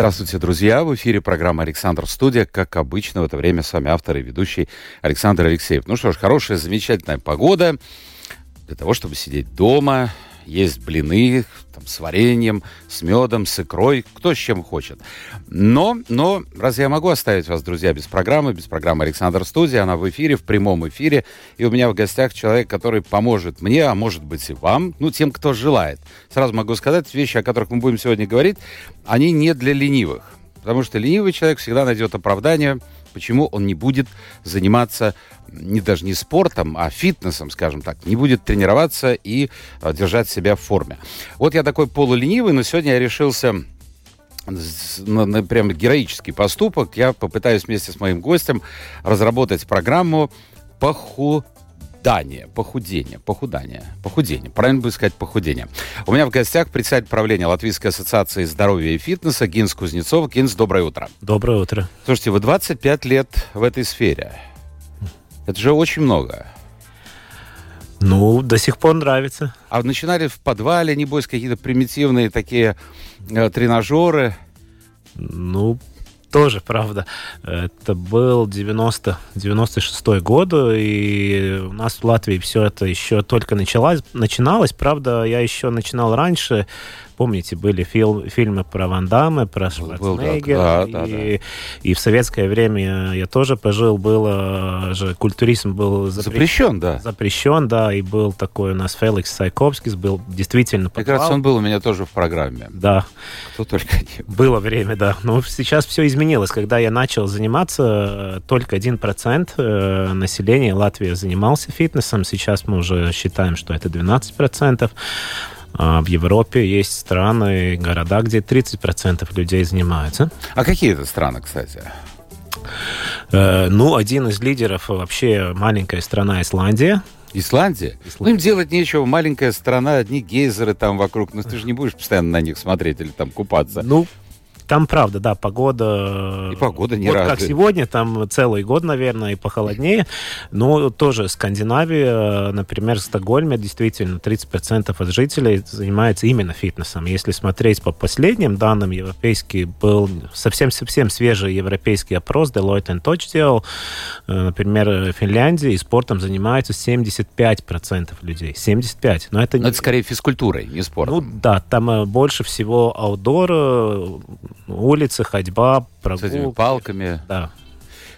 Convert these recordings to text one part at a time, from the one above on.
Здравствуйте, друзья! В эфире программа «Александр Студия». Как обычно, в это время с вами автор и ведущий Александр Алексеев. Ну что ж, хорошая, замечательная погода для того, чтобы сидеть дома, есть блины там, с вареньем, с медом, с икрой, кто с чем хочет. Но, но разве я могу оставить вас, друзья, без программы, без программы «Александр Студия»? Она в эфире, в прямом эфире, и у меня в гостях человек, который поможет мне, а может быть и вам, ну, тем, кто желает. Сразу могу сказать, вещи, о которых мы будем сегодня говорить, они не для ленивых. Потому что ленивый человек всегда найдет оправдание, почему он не будет заниматься не даже не спортом, а фитнесом, скажем так, не будет тренироваться и а, держать себя в форме. Вот я такой полуленивый, но сегодня я решился на, на прям героический поступок. Я попытаюсь вместе с моим гостем разработать программу похудания, похудение, похудание, похудение. Правильно будет сказать похудение. У меня в гостях председатель правления Латвийской ассоциации здоровья и фитнеса Гинс Кузнецов. Гинс, доброе утро. Доброе утро. Слушайте, вы 25 лет в этой сфере. Это же очень много. Ну, до сих пор нравится. А начинали в подвале, небось, какие-то примитивные такие э, тренажеры? Ну, тоже, правда. Это был 90, 96 год, и у нас в Латвии все это еще только началось, начиналось. Правда, я еще начинал раньше, Помните, были фил, фильмы про Ван Дамме, про Шварценеггера. Да, да, и, да. и в советское время я тоже пожил, было же культуризм был запрещен. Запрещен, да. Запрещен, да, и был такой у нас Феликс Сайковский, был действительно подвал. Как раз он был у меня тоже в программе. Да. Кто только не был. Было время, да. Но сейчас все изменилось. Когда я начал заниматься, только один процент э, населения Латвии занимался фитнесом. Сейчас мы уже считаем, что это 12 процентов. А в Европе есть страны, города, где 30% людей занимаются. А какие это страны, кстати? Э, ну, один из лидеров вообще маленькая страна Исландия. Исландия? Исландия. Ну, им делать нечего. Маленькая страна, одни гейзеры там вокруг. Но ну, ты же не будешь постоянно на них смотреть или там купаться. Ну, там, правда, да, погода... И погода не вот раз. как сегодня, там целый год, наверное, и похолоднее. Но тоже Скандинавия, например, в Стокгольме действительно 30% от жителей занимается именно фитнесом. Если смотреть по последним данным, европейский был совсем-совсем свежий европейский опрос, Deloitte Touch делал. Э, например, в Финляндии спортом занимаются 75% людей. 75. Но это, Но это скорее физкультурой, не спортом. Ну да, там э, больше всего аутдора, улицы, ходьба, прогулки. С этими палками. Да.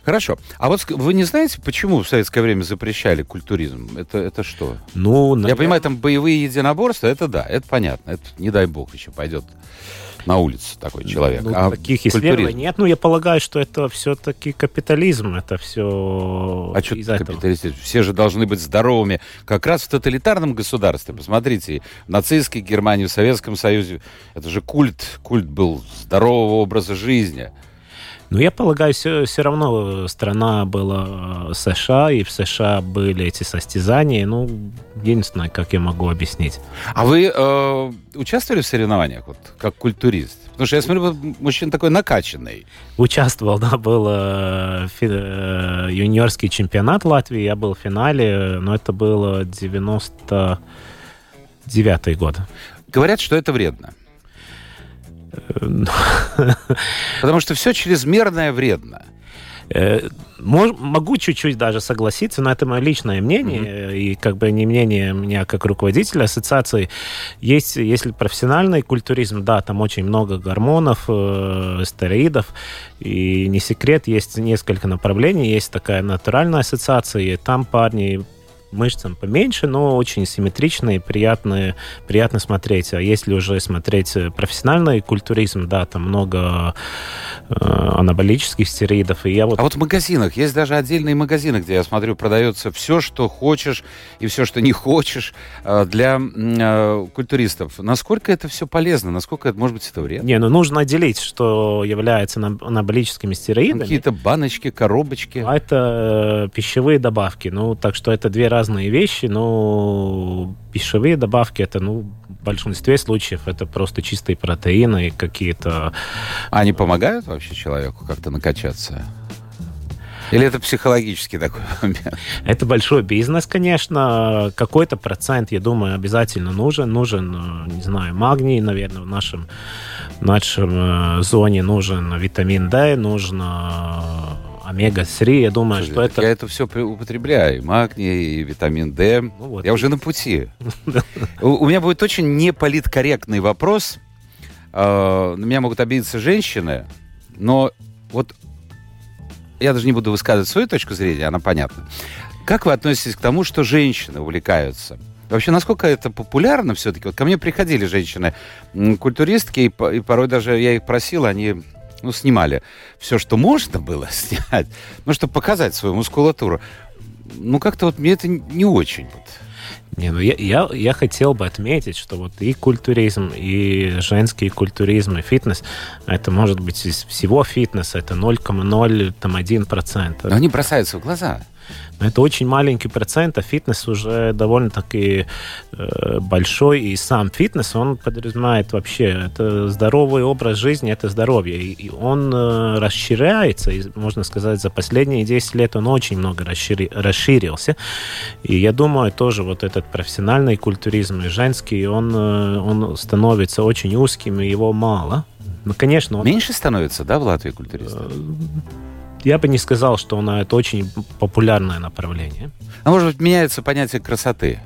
Хорошо. А вот вы не знаете, почему в советское время запрещали культуризм? Это, это что? Ну, наверное... Я понимаю, там боевые единоборства, это да, это понятно. Это, не дай бог, еще пойдет на улице такой человек. Ну, а таких исследований нет. Ну, я полагаю, что это все-таки капитализм. Это все А что капитализм? Все же должны быть здоровыми. Как раз в тоталитарном государстве, посмотрите, в нацистской Германии, в Советском Союзе, это же культ, культ был здорового образа жизни. Но я полагаю, все, все равно страна была э, США, и в США были эти состязания. Ну, я не знаю, как я могу объяснить. А вы э, участвовали в соревнованиях, вот, как культурист? Потому что я смотрю, мужчина такой накачанный. Участвовал, да, был э, фи, э, юниорский чемпионат Латвии, я был в финале, но это было 99 год. Говорят, что это вредно. Потому что все чрезмерное вредно. Э, могу чуть-чуть даже согласиться, но это мое личное мнение, mm-hmm. и как бы не мнение меня как руководителя ассоциации. Есть, если профессиональный культуризм, да, там очень много гормонов, э, стероидов, и не секрет, есть несколько направлений, есть такая натуральная ассоциация, и там парни мышцам поменьше, но очень симметричные, приятные, приятно смотреть. А если уже смотреть профессиональный культуризм, да, там много э, анаболических стероидов. И я вот... А вот в магазинах, есть даже отдельные магазины, где я смотрю, продается все, что хочешь и все, что не хочешь э, для э, культуристов. Насколько это все полезно? Насколько это, может быть, это вредно? Не, ну нужно отделить, что является анаболическими стероидами. Какие-то баночки, коробочки. А это пищевые добавки. Ну, так что это две разные вещи. Ну, пищевые добавки, это, ну, в большинстве случаев это просто чистые протеины, какие-то... Они помогают вообще человеку как-то накачаться? Или это психологический такой момент? Это большой бизнес, конечно. Какой-то процент, я думаю, обязательно нужен. Нужен, не знаю, магний, наверное, в нашем, в нашем э, зоне нужен витамин D, нужно омега-3, я думаю, Слушай, что это... Я это все употребляю, магний, и витамин D. Ну, вот. Я уже на пути. У меня будет очень неполиткорректный вопрос. А, на меня могут обидеться женщины, но вот я даже не буду высказывать свою точку зрения, она понятна. Как вы относитесь к тому, что женщины увлекаются? Вообще, насколько это популярно все-таки? Вот ко мне приходили женщины-культуристки, и порой даже я их просил, они ну, снимали все, что можно было снять, ну, чтобы показать свою мускулатуру. Ну, как-то вот мне это не очень. Вот. Не, ну я, я, я хотел бы отметить, что вот и культуризм, и женский культуризм, и фитнес, это может быть из всего фитнеса, это 0,01%. Но они бросаются в глаза. Но это очень маленький процент, а фитнес уже довольно-таки э, большой, и сам фитнес, он подразумевает вообще, это здоровый образ жизни, это здоровье, и, и он э, расширяется, и, можно сказать, за последние 10 лет он очень много расшири, расширился, и я думаю, тоже вот этот профессиональный культуризм и женский, он, э, он становится очень узким, и его мало. Ну, конечно, он... Меньше становится, да, в Латвии культуристов? Э, я бы не сказал, что она это очень популярное направление. А может быть, меняется понятие красоты?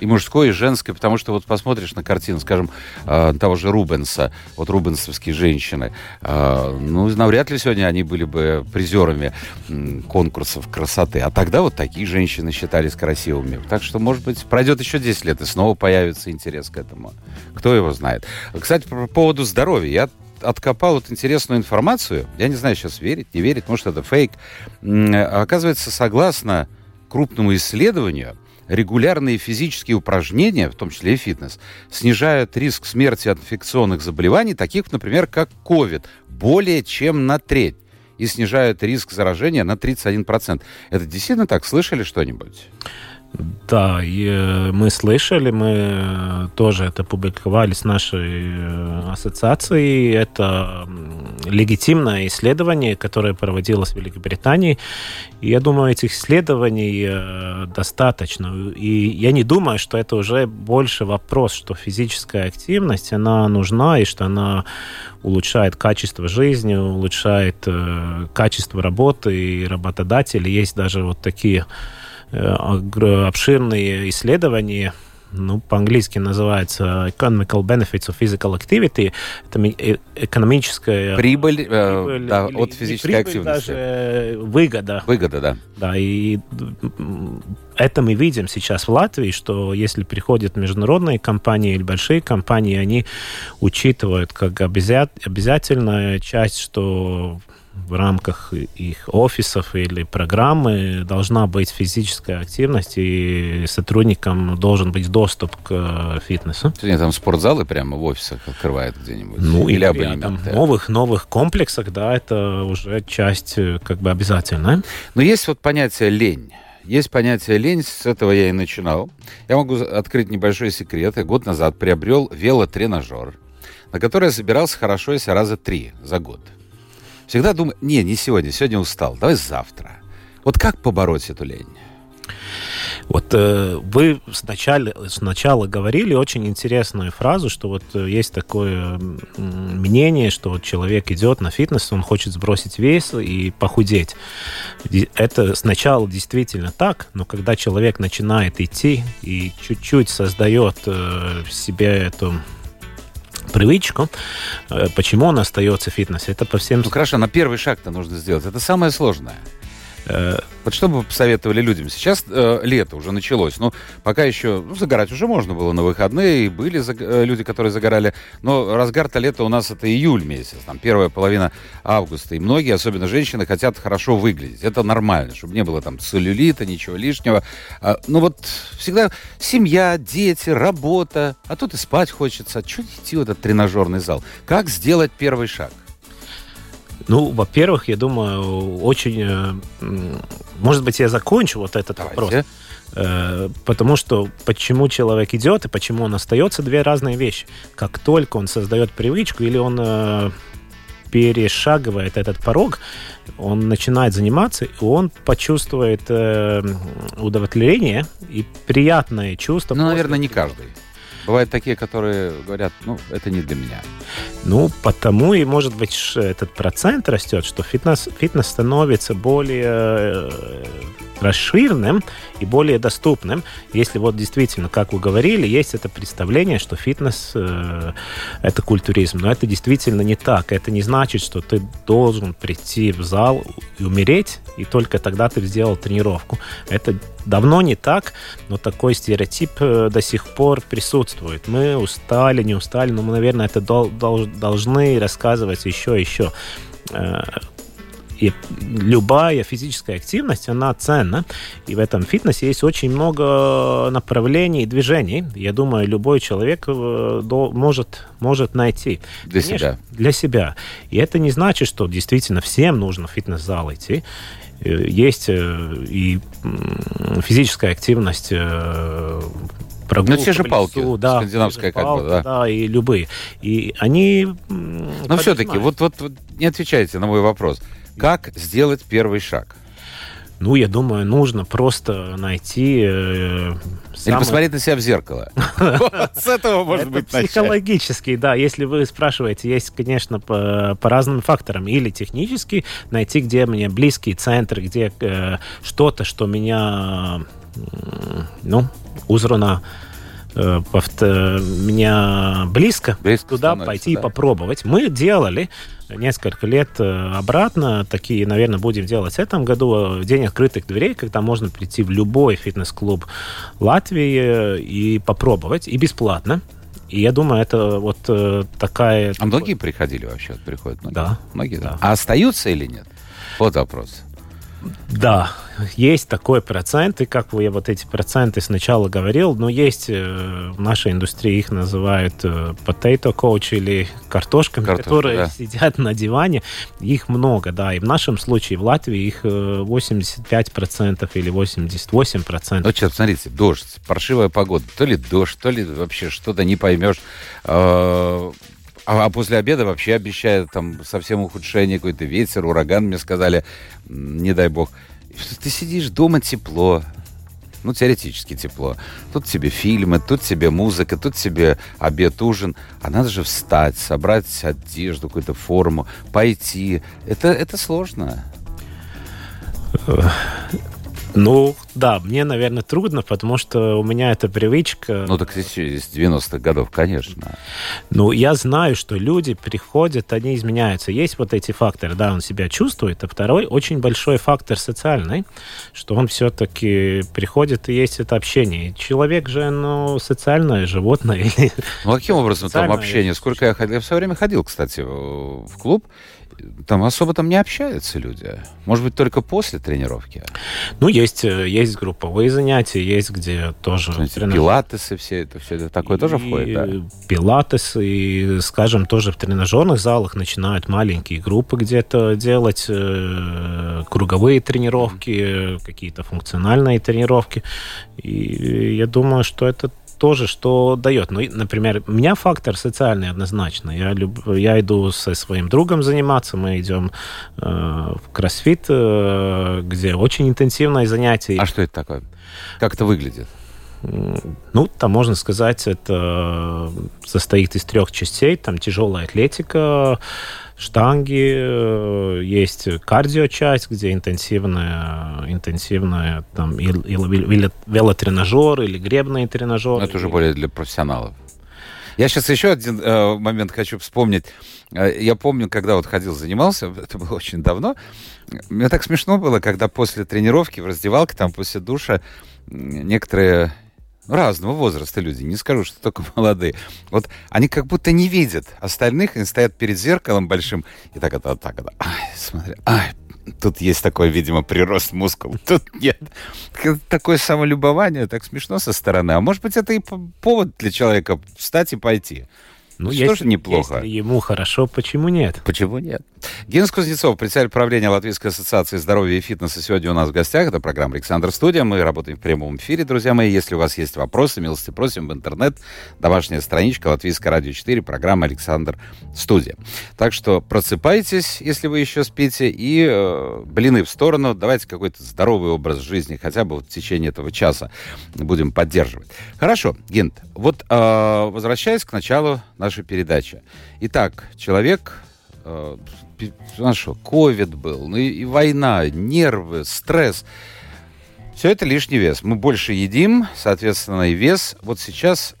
и мужской, и женской, потому что вот посмотришь на картину, скажем, э, того же Рубенса, вот рубенсовские женщины, э, ну, навряд ли сегодня они были бы призерами конкурсов красоты, а тогда вот такие женщины считались красивыми. Так что, может быть, пройдет еще 10 лет, и снова появится интерес к этому. Кто его знает. Кстати, по поводу здоровья. Я откопал вот интересную информацию. Я не знаю, сейчас верить, не верить, может, это фейк. Оказывается, согласно крупному исследованию, регулярные физические упражнения, в том числе и фитнес, снижают риск смерти от инфекционных заболеваний, таких, например, как COVID, более чем на треть и снижают риск заражения на 31%. Это действительно так? Слышали что-нибудь? Да, и э, мы слышали, мы э, тоже это публиковали с нашей э, ассоциацией. Это легитимное исследование, которое проводилось в Великобритании. И я думаю, этих исследований достаточно. И я не думаю, что это уже больше вопрос, что физическая активность, она нужна, и что она улучшает качество жизни, улучшает качество работы, и работодатели есть даже вот такие обширные исследования, ну, по-английски называется Economical Benefits of Physical Activity. Это э, экономическая прибыль, э, прибыль да, или, от физической прибыль активности. Даже выгода. Выгода, да. Да, и это мы видим сейчас в Латвии, что если приходят международные компании или большие компании, они учитывают как обязательная часть, что в рамках их офисов или программы должна быть физическая активность, и сотрудникам должен быть доступ к фитнесу. Сегодня там спортзалы прямо в офисах открывают где-нибудь? Ну, или абонементы? новых, новых комплексах, да, это уже часть как бы обязательная. Но есть вот понятие «лень». Есть понятие лень, с этого я и начинал. Я могу открыть небольшой секрет. Я год назад приобрел велотренажер, на который я собирался хорошо, если раза три за год. Всегда думаю, не, не сегодня, сегодня устал, давай завтра. Вот как побороть эту лень? Вот э, вы сначала, сначала говорили очень интересную фразу, что вот э, есть такое мнение, что вот человек идет на фитнес, он хочет сбросить вес и похудеть. Это сначала действительно так, но когда человек начинает идти и чуть-чуть создает э, себе эту привычку. Э, почему он остается в фитнесе? Это по всем... Ну хорошо, на первый шаг-то нужно сделать. Это самое сложное. Э, вот что бы посоветовали людям? Сейчас э, лето уже началось, но пока еще ну, загорать уже можно было на выходные, и были заг... Э, люди, которые загорали, но разгар-то лета у нас это июль месяц, там первая половина августа, и многие, особенно женщины, хотят хорошо выглядеть. Это нормально, чтобы не было там целлюлита, ничего лишнего. А, ну вот всегда семья, дети, работа, а тут и спать хочется. А что идти в этот тренажерный зал? Как сделать первый шаг? Ну, во-первых, я думаю, очень... Э, может быть, я закончу вот этот Давайте. вопрос. Э, потому что почему человек идет и почему он остается, две разные вещи. Как только он создает привычку или он э, перешагивает этот порог, он начинает заниматься, и он почувствует э, удовлетворение и приятное чувство. Ну, наверное, не каждый. Бывают такие, которые говорят, ну, это не для меня. Ну, потому и, может быть, этот процент растет, что фитнес, фитнес становится более э, расширенным и более доступным, если вот действительно, как вы говорили, есть это представление, что фитнес э, это культуризм, но это действительно не так. Это не значит, что ты должен прийти в зал и умереть, и только тогда ты сделал тренировку. Это давно не так, но такой стереотип э, до сих пор присутствует. Мы устали, не устали, но наверное, это дол- должны рассказывать еще еще э, и любая физическая активность, она ценна. И в этом фитнесе есть очень много направлений и движений. Я думаю, любой человек э, может, может найти. Для Конечно, себя. Для себя. И это не значит, что действительно всем нужно в фитнес-зал идти э, есть и физическая активность прогулка. Ну, те же палки, лесу, да, скандинавская как палка, бы, да. Да, и любые. И они... Но все-таки, вот, вот, вот не отвечайте на мой вопрос. Как сделать первый шаг? Ну, я думаю, нужно просто найти... Э, Или посмотреть на себя в зеркало. С этого может быть Психологически, да. Если вы спрашиваете, есть, конечно, по разным факторам. Или технически найти, где мне близкий центр, где э, что-то, что меня, ну, узрано э, меня близко, близко туда пойти да. и попробовать. Мы делали несколько лет э, обратно. Такие, наверное, будем делать в этом году. День открытых дверей, когда можно прийти в любой фитнес-клуб Латвии и попробовать, и бесплатно. И я думаю, это вот э, такая... А многие приходили вообще? Приходят многие? Да. Многие, да. да. А остаются или нет? Вот вопрос. Да, есть такой процент, и как я вот эти проценты сначала говорил, но есть э, в нашей индустрии их называют э, potato coach или картошками, Картошка, которые да. сидят на диване. Их много, да, и в нашем случае в Латвии их 85% э, или 88%. Ну, сейчас, смотрите, дождь, паршивая погода, то ли дождь, то ли вообще что-то не поймешь. А, а после обеда вообще обещают там совсем ухудшение, какой-то ветер, ураган, мне сказали, не дай бог. Ты сидишь дома тепло, ну, теоретически тепло. Тут тебе фильмы, тут тебе музыка, тут тебе обед, ужин. А надо же встать, собрать одежду, какую-то форму, пойти. Это, это сложно. Ну, да, мне, наверное, трудно, потому что у меня эта привычка... Ну, так здесь из 90-х годов, конечно. Ну, я знаю, что люди приходят, они изменяются. Есть вот эти факторы, да, он себя чувствует, а второй очень большой фактор социальный, что он все-таки приходит и есть это общение. Человек же, ну, социальное животное. Ну, каким образом там общение? Сколько я ходил? Я все время ходил, кстати, в клуб, там особо там не общаются люди. Может быть, только после тренировки? Ну, есть, э, есть групповые занятия, есть где тоже... Тренаж... Пилатесы все это, все это такое и тоже входит, да? Пилатес и, скажем, тоже в тренажерных залах начинают маленькие группы где-то делать, э, круговые тренировки, какие-то функциональные тренировки. И я думаю, что это тоже, что дает. Ну, например, у меня фактор социальный однозначно. Я, люб... я иду со своим другом заниматься, мы идем э, в кроссфит, э, где очень интенсивное занятие. А что это такое? Как это выглядит? Ну, там можно сказать, это состоит из трех частей. Там тяжелая атлетика, штанги, э, есть кардио-часть, где интенсивная, интенсивная там, или, велотренажер, или гребные тренажеры. Это уже более для профессионалов. Я сейчас еще один э, момент хочу вспомнить. Э, я помню, когда вот ходил, занимался, это было очень давно. Мне так смешно было, когда после тренировки в раздевалке, там после душа, некоторые разного возраста люди, не скажу, что только молодые. Вот они как будто не видят остальных, они стоят перед зеркалом большим, и так это, так это, ай, смотри, ай, тут есть такой, видимо, прирост мускул, тут нет. Такое самолюбование, так смешно со стороны. А может быть, это и повод для человека встать и пойти. Ну, что если, же неплохо. Если ему хорошо, почему нет? Почему нет? Генс Кузнецов, председатель правления Латвийской ассоциации здоровья и фитнеса, сегодня у нас в гостях. Это программа «Александр Студия». Мы работаем в прямом эфире, друзья мои. Если у вас есть вопросы, милости просим в интернет. Домашняя страничка Латвийская радио 4, программа «Александр Студия». Так что просыпайтесь, если вы еще спите, и э, блины в сторону. Давайте какой-то здоровый образ жизни, хотя бы вот в течение этого часа будем поддерживать. Хорошо, Гент, вот э, возвращаясь к началу нашей передачи. Итак, человек, ну что, ковид был, ну и, война, нервы, стресс. Все это лишний вес. Мы больше едим, соответственно, и вес. Вот сейчас,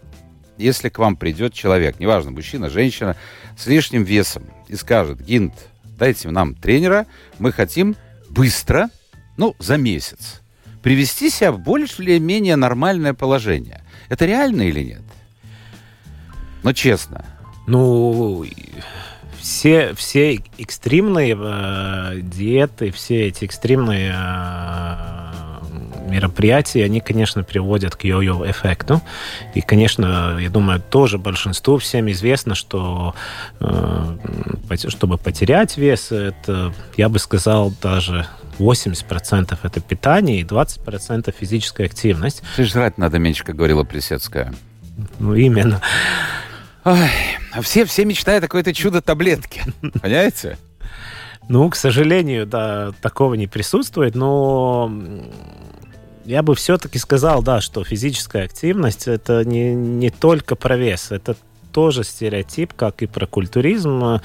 если к вам придет человек, неважно, мужчина, женщина, с лишним весом и скажет, Гинт, дайте нам тренера, мы хотим быстро, ну, за месяц, привести себя в более-менее нормальное положение. Это реально или нет? Но честно. Ну, все, все экстремные э, диеты, все эти экстремные э, мероприятия, они, конечно, приводят к йо-йо эффекту. И, конечно, я думаю, тоже большинству всем известно, что э, чтобы потерять вес, это, я бы сказал, даже 80% это питание и 20% физическая активность. Ты жрать надо меньше, как говорила Плесецкая. Ну, именно. Ой, а все, все мечтают о какой-то чудо-таблетке. Понимаете? Ну, к сожалению, да, такого не присутствует, но я бы все-таки сказал, да, что физическая активность это не, не только про вес, это тоже стереотип, как и про культуризм.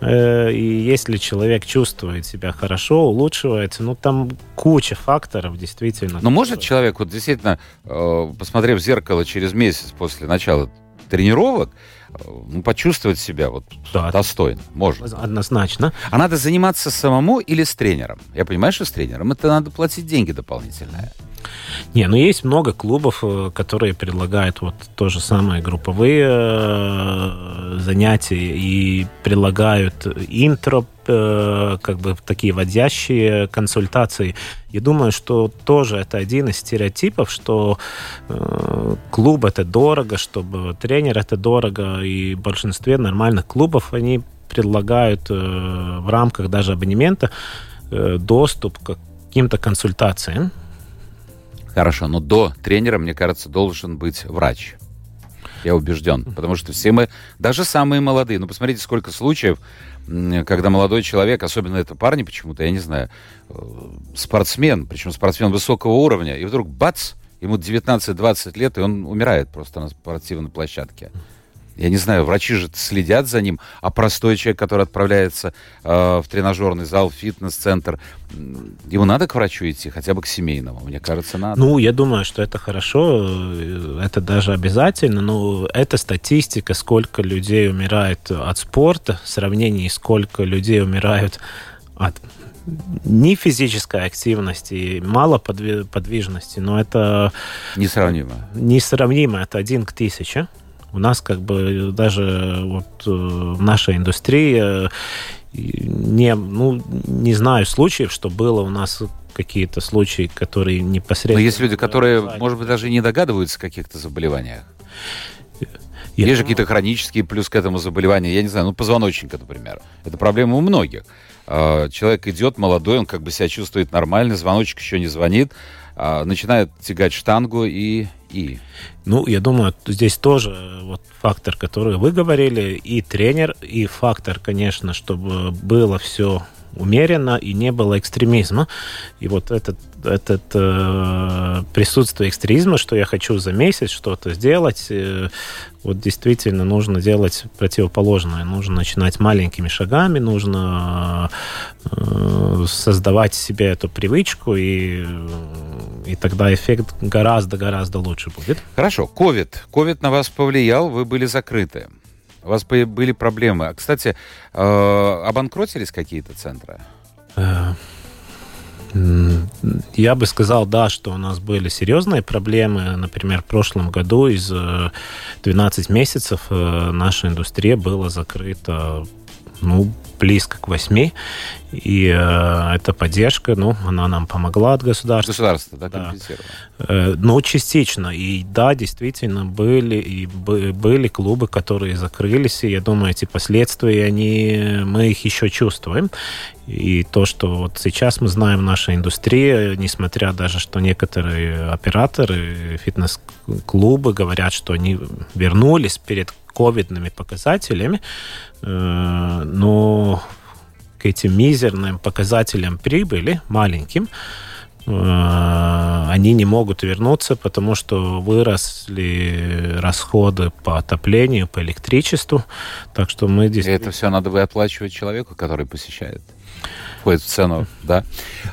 Э, и если человек чувствует себя хорошо, улучшивается, ну там куча факторов действительно. Но может человек, вот действительно, э, посмотрев в зеркало через месяц после начала тренировок, ну, почувствовать себя вот да. достойно. Можно. Однозначно. А надо заниматься самому или с тренером? Я понимаю, что с тренером это надо платить деньги дополнительные. Не, ну есть много клубов, э, которые предлагают вот то же самое групповые э, занятия и предлагают интро, э, как бы такие вводящие консультации. Я думаю, что тоже это один из стереотипов, что э, клуб это дорого, чтобы тренер это дорого, и в большинстве нормальных клубов они предлагают э, в рамках даже абонемента э, доступ к каким-то консультациям. Хорошо, но до тренера, мне кажется, должен быть врач. Я убежден. Потому что все мы, даже самые молодые, ну посмотрите, сколько случаев, когда молодой человек, особенно это парни почему-то, я не знаю, э, спортсмен, причем спортсмен высокого уровня, и вдруг бац, ему 19-20 лет, и он умирает просто на спортивной площадке я не знаю, врачи же следят за ним, а простой человек, который отправляется э, в тренажерный зал, фитнес-центр, ему надо к врачу идти, хотя бы к семейному, мне кажется, надо. Ну, я думаю, что это хорошо, это даже обязательно, но это статистика, сколько людей умирает от спорта, в сравнении сколько людей умирают от не физической активности, мало подвижности, но это... Несравнимо. Несравнимо, это один к тысяче. У нас как бы даже вот э, в нашей индустрии э, не, ну, не знаю случаев, что было у нас какие-то случаи, которые непосредственно... Но есть люди, которые, может быть, даже не догадываются о каких-то заболеваниях. Я есть же какие-то хронические плюс к этому заболевания, я не знаю, ну, позвоночника, например. Это проблема у многих. А, человек идет молодой, он как бы себя чувствует нормально, звоночек еще не звонит, а, начинает тягать штангу и, и... Ну, я думаю, здесь тоже вот фактор, который вы говорили, и тренер, и фактор, конечно, чтобы было все умеренно и не было экстремизма. И вот этот, этот э, присутствие экстремизма, что я хочу за месяц что-то сделать, э, вот действительно нужно делать противоположное. Нужно начинать маленькими шагами, нужно э, создавать себе эту привычку и и тогда эффект гораздо-гораздо лучше будет. Хорошо. Ковид. Ковид на вас повлиял, вы были закрыты. У вас были проблемы. А, кстати, э, обанкротились какие-то центры? Э, я бы сказал, да, что у нас были серьезные проблемы. Например, в прошлом году из 12 месяцев наша индустрия была закрыта ну, близко к 8. И э, эта поддержка, ну, она нам помогла от государства. Государство, да, да. Э, ну, частично. И да, действительно, были, и были клубы, которые закрылись, и я думаю, эти последствия, они, мы их еще чувствуем. И то, что вот сейчас мы знаем в нашей индустрии, несмотря даже, что некоторые операторы, фитнес-клубы говорят, что они вернулись перед ковидными показателями, но к этим мизерным показателям прибыли, маленьким, они не могут вернуться, потому что выросли расходы по отоплению, по электричеству. Так что мы здесь... И это все надо бы оплачивать человеку, который посещает входит в цену, да.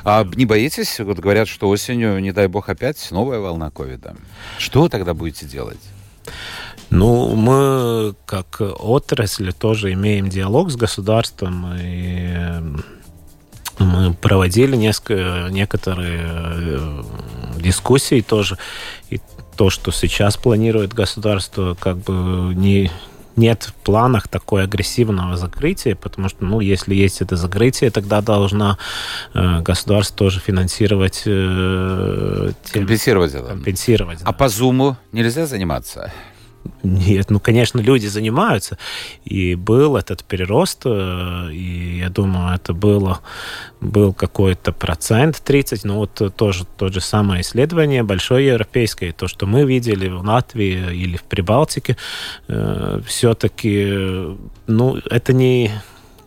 А не боитесь? Вот говорят, что осенью, не дай бог, опять новая волна ковида. Что тогда будете делать? Ну, мы как отрасль тоже имеем диалог с государством и мы проводили несколько, некоторые э, дискуссии тоже. И то, что сейчас планирует государство, как бы не, нет в планах такой агрессивного закрытия, потому что, ну, если есть это закрытие, тогда должна э, государство тоже финансировать... Э, тем, компенсировать это. Компенсировать, А да. по Зуму нельзя заниматься? Нет, ну, конечно, люди занимаются. И был этот перерост, э, и я думаю, это было, был какой-то процент 30, но вот тоже то же самое исследование большое европейское, то, что мы видели в Латвии или в Прибалтике, э, все-таки, ну, это не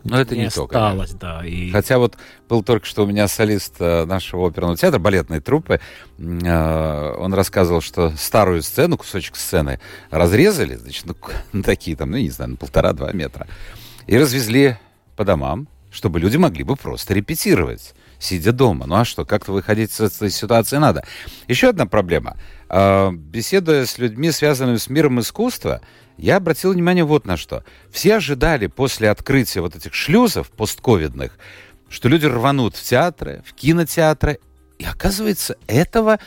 но это не, не то, осталось, да. И... Хотя вот был только что у меня солист э, нашего оперного театра, балетной труппы, э, он рассказывал, что старую сцену, кусочек сцены разрезали, значит, ну, такие там, ну, не знаю, на полтора-два метра, и развезли по домам, чтобы люди могли бы просто репетировать сидя дома. Ну а что, как-то выходить из этой ситуации надо. Еще одна проблема. Э, беседуя с людьми, связанными с миром искусства, я обратил внимание вот на что. Все ожидали после открытия вот этих шлюзов постковидных, что люди рванут в театры, в кинотеатры. И оказывается, этого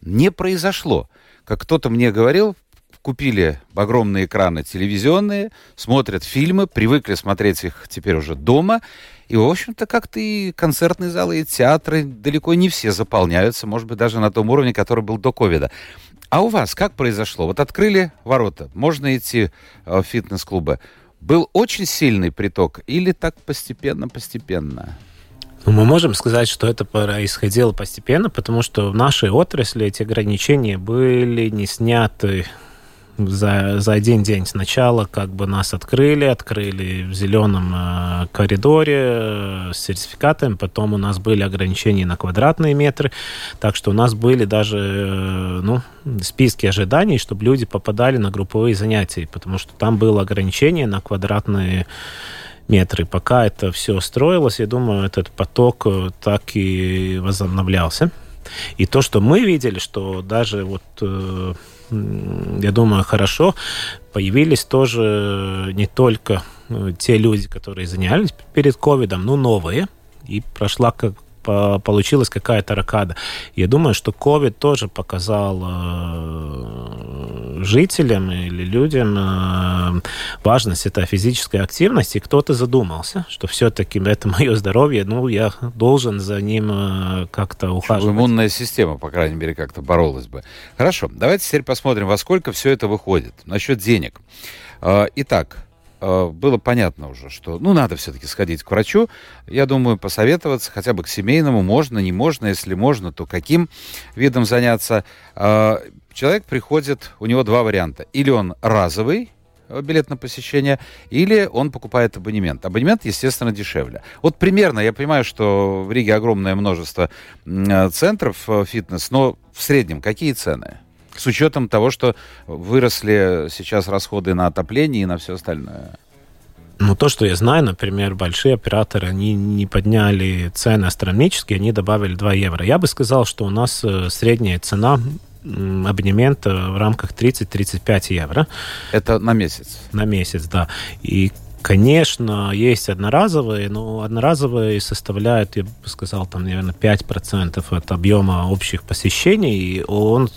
не произошло. Как кто-то мне говорил, купили огромные экраны телевизионные, смотрят фильмы, привыкли смотреть их теперь уже дома. И, в общем-то, как-то и концертные залы, и театры далеко не все заполняются, может быть, даже на том уровне, который был до ковида. А у вас как произошло? Вот открыли ворота, можно идти э, в фитнес-клубы. Был очень сильный приток или так постепенно-постепенно? Ну, мы можем сказать, что это происходило постепенно, потому что в нашей отрасли эти ограничения были не сняты за, за один день сначала как бы нас открыли, открыли в зеленом э, коридоре э, с сертификатом, потом у нас были ограничения на квадратные метры, так что у нас были даже э, ну, списки ожиданий, чтобы люди попадали на групповые занятия, потому что там было ограничение на квадратные метры. Пока это все строилось, я думаю, этот поток э, так и возобновлялся. И то, что мы видели, что даже вот э, я думаю, хорошо. Появились тоже не только э, те люди, которые занялись перед ковидом, но новые. И прошла как получилась какая-то ракада. Я думаю, что COVID тоже показал э, жителям или людям э, важность этой физической активности. Кто-то задумался, что все-таки это мое здоровье, ну, я должен за ним э, как-то ухаживать. Иммунная система, по крайней мере, как-то боролась бы. Хорошо, давайте теперь посмотрим, во сколько все это выходит. Насчет денег. Итак, Э, было понятно уже, что, ну, надо все-таки сходить к врачу. Я думаю, посоветоваться хотя бы к семейному, можно, не можно, если можно, то каким видом заняться. Э, человек приходит, у него два варианта. Или он разовый, э, билет на посещение, или он покупает абонемент. Абонемент, естественно, дешевле. Вот примерно, я понимаю, что в Риге огромное множество центров фитнес, но в среднем какие цены? С учетом того, что выросли сейчас расходы на отопление и на все остальное. Ну, то, что я знаю, например, большие операторы, они не подняли цены астрономические, они добавили 2 евро. Я бы сказал, что у нас э, средняя цена абонемента в рамках 30-35 евро. Это на месяц? На месяц, да. И Конечно, есть одноразовые, но одноразовые составляют, я бы сказал, там, наверное, 5% от объема общих посещений. И он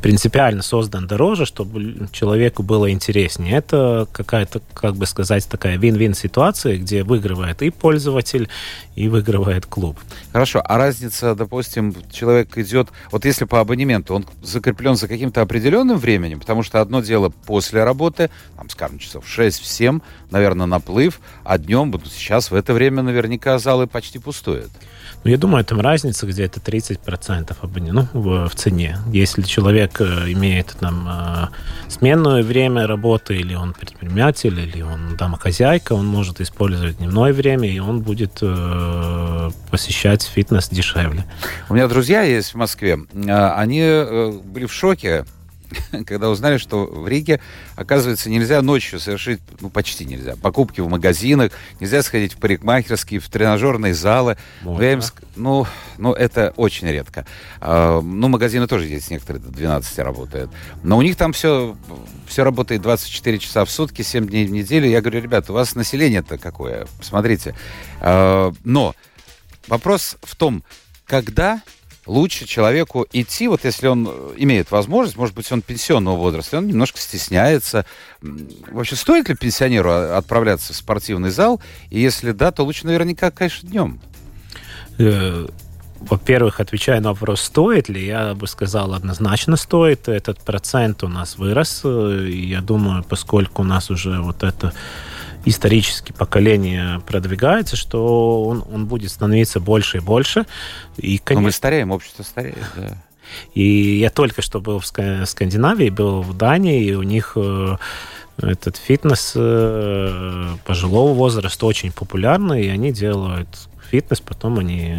принципиально создан дороже, чтобы человеку было интереснее. Это какая-то, как бы сказать, такая вин-вин ситуация, где выигрывает и пользователь, и выигрывает клуб. Хорошо, а разница, допустим, человек идет, вот если по абонементу, он закреплен за каким-то определенным временем, потому что одно дело после работы, там, скажем, часов 6-7, наверное, наплыв, а днем, сейчас в это время наверняка залы почти пустуют. Ну, я думаю, там разница где-то 30% ну, в, в цене. Если человек э, имеет там э, сменное время работы, или он предприниматель, или он домохозяйка, он может использовать дневное время, и он будет э, посещать фитнес дешевле. У меня друзья есть в Москве. Они были в шоке, когда узнали, что в Риге, оказывается, нельзя ночью совершить, ну, почти нельзя, покупки в магазинах, нельзя сходить в парикмахерские, в тренажерные залы. Можно. Им, ну, ну, это очень редко. А, ну, магазины тоже есть некоторые до 12 работают. Но у них там все, все работает 24 часа в сутки, 7 дней в неделю. Я говорю, ребята, у вас население-то какое? Посмотрите. А, но вопрос в том, когда лучше человеку идти, вот если он э, имеет возможность, может быть, он пенсионного возраста, он немножко стесняется. Вообще, стоит ли пенсионеру отправляться в спортивный зал? И если да, то лучше наверняка, конечно, днем. Э, во-первых, отвечая на вопрос, стоит ли, я бы сказал, однозначно стоит. Этот процент у нас вырос. Э, я думаю, поскольку у нас уже вот это исторически поколение продвигается, что он, он будет становиться больше и больше. И, конечно... Но мы стареем, общество стареет, да. И я только что был в Скандинавии, был в Дании, и у них э, этот фитнес э, пожилого возраста очень популярный, и они делают фитнес, потом они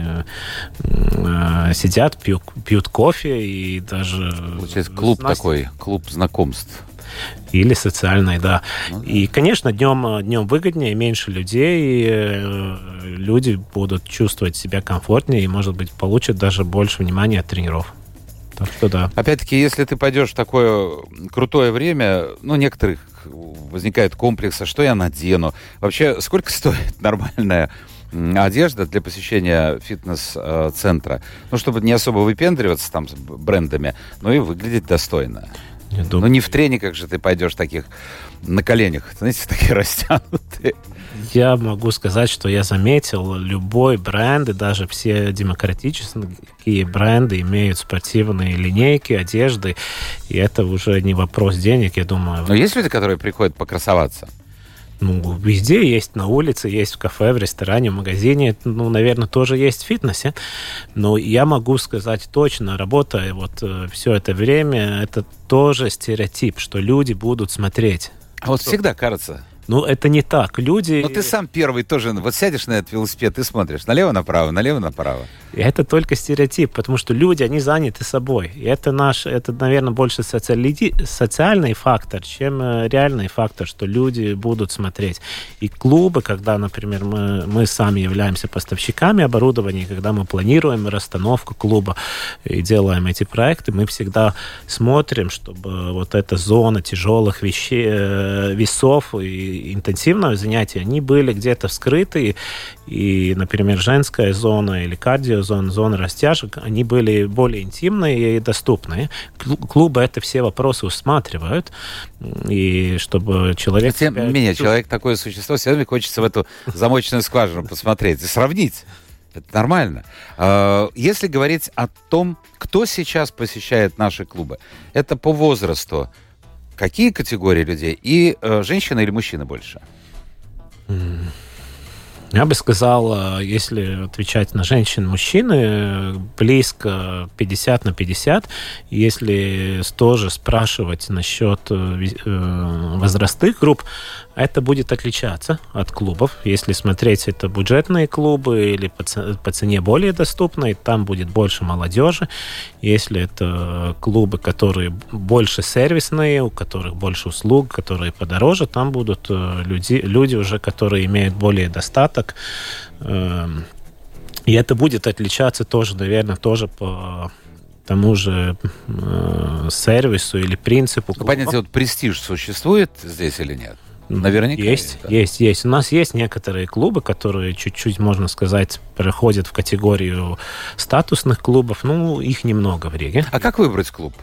э, сидят, пьют, пьют кофе и даже... Получается, клуб такой, клуб знакомств. Или социальной, да. Ну, да. И, конечно, днем, днем выгоднее, меньше людей, и э, люди будут чувствовать себя комфортнее и, может быть, получат даже больше внимания от тренеров. Так что да. Опять-таки, если ты пойдешь в такое крутое время, ну, некоторых возникает комплекс, а что я надену? Вообще, сколько стоит нормальная одежда для посещения фитнес-центра? Ну, чтобы не особо выпендриваться там с брендами, но и выглядеть достойно. Думаю... Ну, не в трениках же ты пойдешь таких на коленях, знаете, такие растянутые. Я могу сказать, что я заметил, любой бренд, и даже все демократические бренды имеют спортивные линейки, одежды, и это уже не вопрос денег, я думаю. Но есть люди, которые приходят покрасоваться? Ну, везде есть, на улице есть, в кафе, в ресторане, в магазине, ну, наверное, тоже есть в фитнесе. Но я могу сказать точно, работая вот э, все это время, это тоже стереотип, что люди будут смотреть. А вот всегда кажется, ну, это не так. Люди... Но ты сам первый тоже, вот сядешь на этот велосипед и смотришь налево-направо, налево-направо. Это только стереотип, потому что люди, они заняты собой. И это наш, это, наверное, больше социали... социальный фактор, чем э, реальный фактор, что люди будут смотреть. И клубы, когда, например, мы, мы сами являемся поставщиками оборудования, когда мы планируем расстановку клуба и делаем эти проекты, мы всегда смотрим, чтобы вот эта зона тяжелых вещей, э, весов и интенсивного занятия, они были где-то вскрыты, и, например, женская зона или кардио зон, зоны растяжек, они были более интимные и доступные. Клубы это все вопросы усматривают, и чтобы человек... Тем не менее, человек такое существо, все равно хочется в эту замочную скважину посмотреть и сравнить. Это нормально. А, если говорить о том, кто сейчас посещает наши клубы, это по возрасту. Какие категории людей? И э, женщины или мужчины больше? Я бы сказал, э, если отвечать на женщин, мужчины, близко 50 на 50. Если тоже спрашивать насчет э, э, возрастных групп, это будет отличаться от клубов. Если смотреть, это бюджетные клубы или по цене более доступные, там будет больше молодежи. Если это клубы, которые больше сервисные, у которых больше услуг, которые подороже, там будут люди, люди уже, которые имеют более достаток. Эм, и это будет отличаться тоже, наверное, тоже по тому же э, сервису или принципу. Ну, понятие, вот престиж существует здесь или нет? Наверняка есть. Есть, да. есть, есть. У нас есть некоторые клубы, которые чуть-чуть, можно сказать, переходят в категорию статусных клубов. Ну, их немного в Риге. А как выбрать клуб?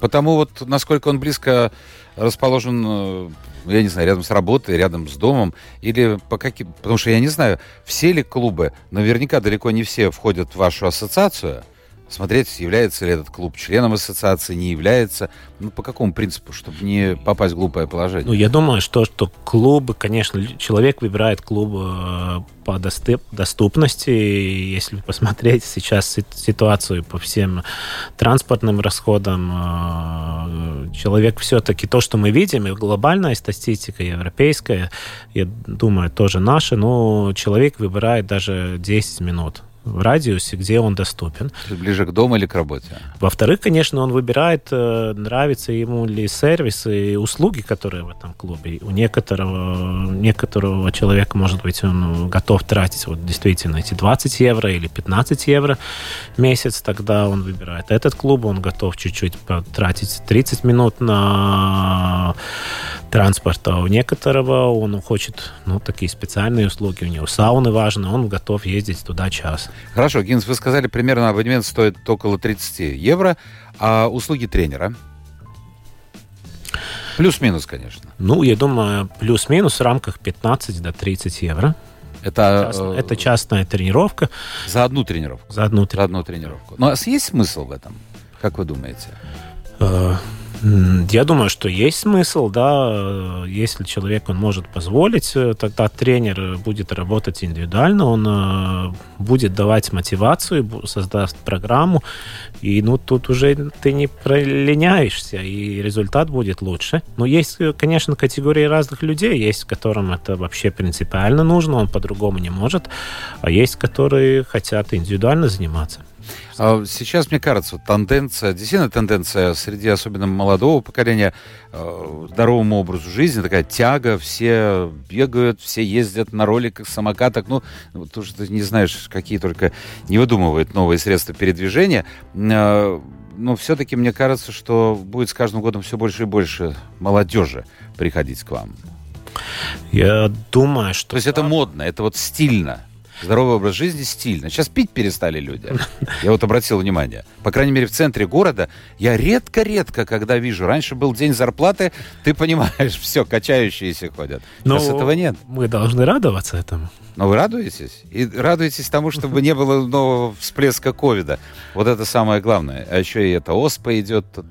Потому вот, насколько он близко расположен э, я не знаю, рядом с работой, рядом с домом, или по каким... Потому что я не знаю, все ли клубы, наверняка далеко не все входят в вашу ассоциацию, смотреть, является ли этот клуб членом ассоциации, не является. Ну, по какому принципу, чтобы не попасть в глупое положение? Ну, я думаю, что, что клубы, конечно, человек выбирает клуб э, по доступности. Если посмотреть сейчас ситуацию по всем транспортным расходам, э, человек все-таки то, что мы видим, и глобальная статистика, европейская, я думаю, тоже наша, но человек выбирает даже 10 минут в радиусе, где он доступен. Ближе к дому или к работе? Во-вторых, конечно, он выбирает, э, нравится ему ли сервисы и услуги, которые в этом клубе. У некоторого, некоторого человека, может быть, он готов тратить вот действительно эти 20 евро или 15 евро в месяц, тогда он выбирает этот клуб, он готов чуть-чуть потратить 30 минут на транспорт, а у некоторого он хочет, ну, такие специальные услуги, у него сауны важны, он готов ездить туда час. Хорошо, Гинс, вы сказали, примерно абонемент стоит около 30 евро, а услуги тренера? Плюс-минус, конечно. Ну, я думаю, плюс-минус в рамках 15 до 30 евро. Это, Частная, э, это частная тренировка. За одну тренировку? За одну, за одну тренировку. Но есть смысл в этом? Как вы думаете? Э, я думаю, что есть смысл, да, если человек он может позволить, э, тогда тренер будет работать индивидуально, он э, будет давать мотивацию, создаст программу, и ну тут уже ты не пролиняешься, и результат будет лучше. Но есть, э, конечно, категории разных людей, есть, которым это вообще принципиально нужно, он по-другому не может, а есть, которые хотят индивидуально заниматься. А сейчас, мне кажется, тенденция, действительно тенденция среди особенно молодого поколения э, здоровому образу жизни, такая тяга, все бегают, все ездят на роликах, самокатах, ну, то, что ты не знаешь, какие только не выдумывают новые средства передвижения, э, но все-таки мне кажется, что будет с каждым годом все больше и больше молодежи приходить к вам. Я думаю, что... То есть это модно, это вот стильно. Здоровый образ жизни стильно. Сейчас пить перестали люди. Я вот обратил внимание. По крайней мере, в центре города я редко-редко, когда вижу. Раньше был день зарплаты, ты понимаешь, все, качающиеся ходят. Сейчас Но этого нет. Мы должны радоваться этому. Но вы радуетесь? И радуетесь тому, чтобы не было нового всплеска ковида. Вот это самое главное. А еще и это оспа идет тут.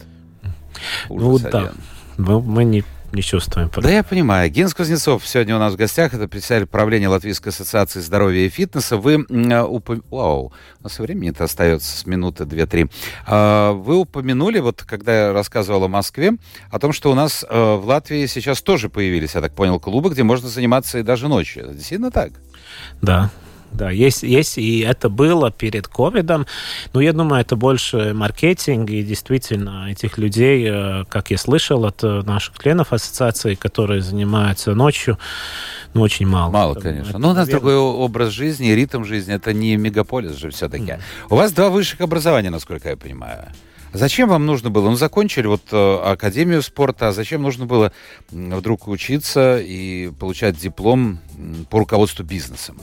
Ужас ну да. Мы не не чувствуем. Да я понимаю. Генс Кузнецов сегодня у нас в гостях. Это председатель правления Латвийской ассоциации здоровья и фитнеса. Вы э, уп... Вау, у нас времени-то остается с минуты две-три. А, вы упомянули, вот когда я рассказывал о Москве, о том, что у нас э, в Латвии сейчас тоже появились, я так понял, клубы, где можно заниматься и даже ночью. Это действительно так? Да, да, есть, есть, и это было перед ковидом, но я думаю, это больше маркетинг, и действительно этих людей, э, как я слышал от э, наших членов ассоциации, которые занимаются ночью, ну, очень мало. Мало, конечно. Но у нас другой образ жизни, ритм жизни, это не мегаполис же все-таки. Mm. У вас два высших образования, насколько я понимаю. Зачем вам нужно было? Ну, закончили вот э, Академию спорта, а зачем нужно было вдруг учиться и получать диплом по руководству бизнесом?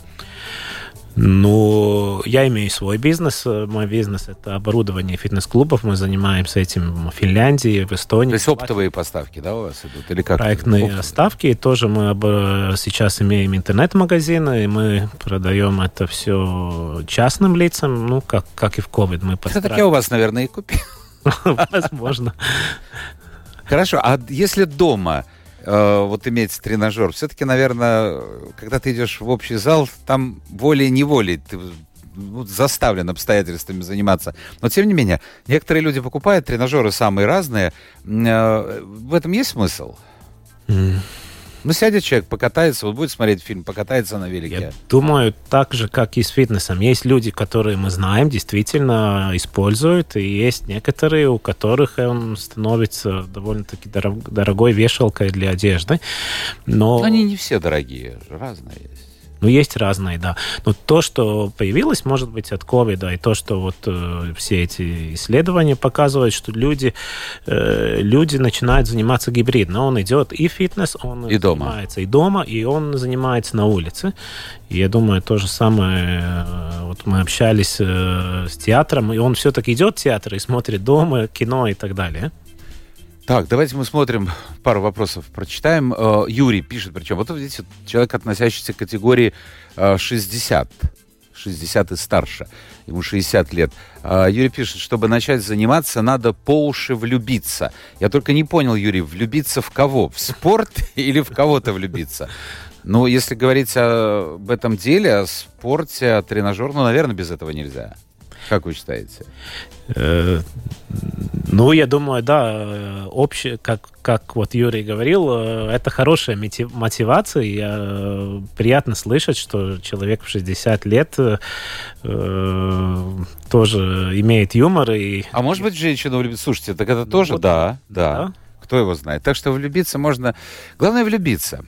Ну, я имею свой бизнес. Мой бизнес – это оборудование фитнес-клубов. Мы занимаемся этим в Финляндии, в Эстонии. То есть оптовые поставки, да, у вас идут? Или как? Проектные оптовые? ставки. Тоже мы сейчас имеем интернет-магазины, и мы продаем это все частным лицам, ну, как, как и в COVID. Мы постарались... Так я у вас, наверное, и купил. Возможно. Хорошо. А если дома э, вот иметь тренажер. Все-таки, наверное, когда ты идешь в общий зал, там волей-неволей ты ну, заставлен обстоятельствами заниматься. Но, тем не менее, некоторые люди покупают тренажеры самые разные. Э, в этом есть смысл? Mm. Ну, сядет человек, покатается, вот будет смотреть фильм, покатается на велике. Я думаю, так же, как и с фитнесом. Есть люди, которые мы знаем, действительно используют, и есть некоторые, у которых он становится довольно-таки дорогой вешалкой для одежды. Но... Но они не все дорогие, разные есть. Ну, есть разные, да. Но то, что появилось, может быть, от ковида, и то, что вот э, все эти исследования показывают, что люди, э, люди начинают заниматься гибридно. Он идет и фитнес, он и занимается дома. и дома, и он занимается на улице. И я думаю, то же самое, э, вот мы общались э, с театром, и он все-таки идет в театр и смотрит дома, кино и так далее. Так, давайте мы смотрим, пару вопросов прочитаем. Э, Юрий пишет, причем, вот видите, человек, относящийся к категории 60, э, 60 и старше, ему 60 лет. Э, Юрий пишет, чтобы начать заниматься, надо по уши влюбиться. Я только не понял, Юрий, влюбиться в кого? В спорт или в кого-то влюбиться? Ну, если говорить об этом деле, о спорте, о тренажер, ну, наверное, без этого нельзя. Как вы считаете? Э, ну, я думаю, да, э, общее, как, как вот Юрий говорил, э, это хорошая мотивация. Я, приятно слышать, что человек в 60 лет э, тоже имеет юмор. И... А может быть, женщина влюбится? Слушайте, так это тоже, вот, да, да, да. Кто его знает? Так что влюбиться можно... Главное влюбиться.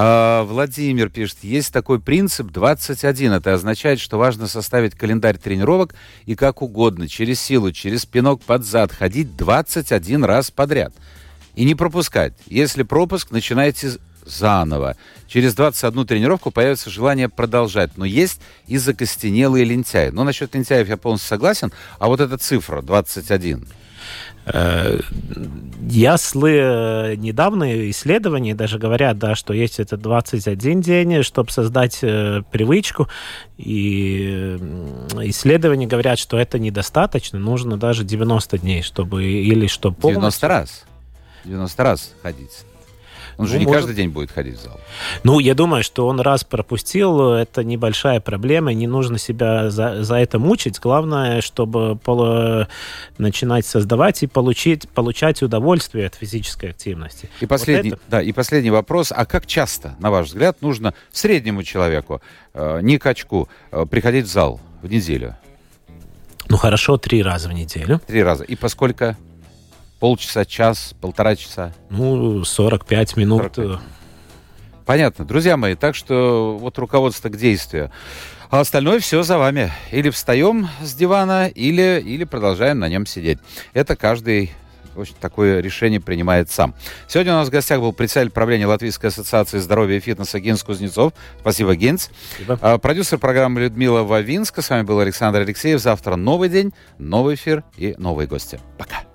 А, Владимир пишет, есть такой принцип 21. Это означает, что важно составить календарь тренировок и как угодно, через силу, через пинок под зад, ходить 21 раз подряд. И не пропускать. Если пропуск, начинайте заново. Через 21 тренировку появится желание продолжать. Но есть и закостенелые лентяи. Но насчет лентяев я полностью согласен. А вот эта цифра 21. Э, я слы недавние исследования даже говорят, да, что есть это 21 день, чтобы создать э, привычку. И исследования говорят, что это недостаточно, нужно даже 90 дней, чтобы или чтобы полностью... 90 раз. 90 раз ходить. Он же ну, не может... каждый день будет ходить в зал. Ну, я думаю, что он раз пропустил, это небольшая проблема, не нужно себя за, за это мучить. Главное, чтобы полу... начинать создавать и получить, получать удовольствие от физической активности. И последний, вот это... да, и последний вопрос. А как часто, на ваш взгляд, нужно среднему человеку, э, не качку, э, приходить в зал в неделю? Ну, хорошо, три раза в неделю. Три раза. И поскольку Полчаса, час, полтора часа? Ну, 45 минут. 45. Понятно. Друзья мои, так что вот руководство к действию. А остальное все за вами. Или встаем с дивана, или, или продолжаем на нем сидеть. Это каждый очень такое решение принимает сам. Сегодня у нас в гостях был председатель правления Латвийской ассоциации здоровья и фитнеса Генс Кузнецов. Спасибо, Генс. Спасибо. А, продюсер программы Людмила Вавинска. С вами был Александр Алексеев. Завтра новый день, новый эфир и новые гости. Пока.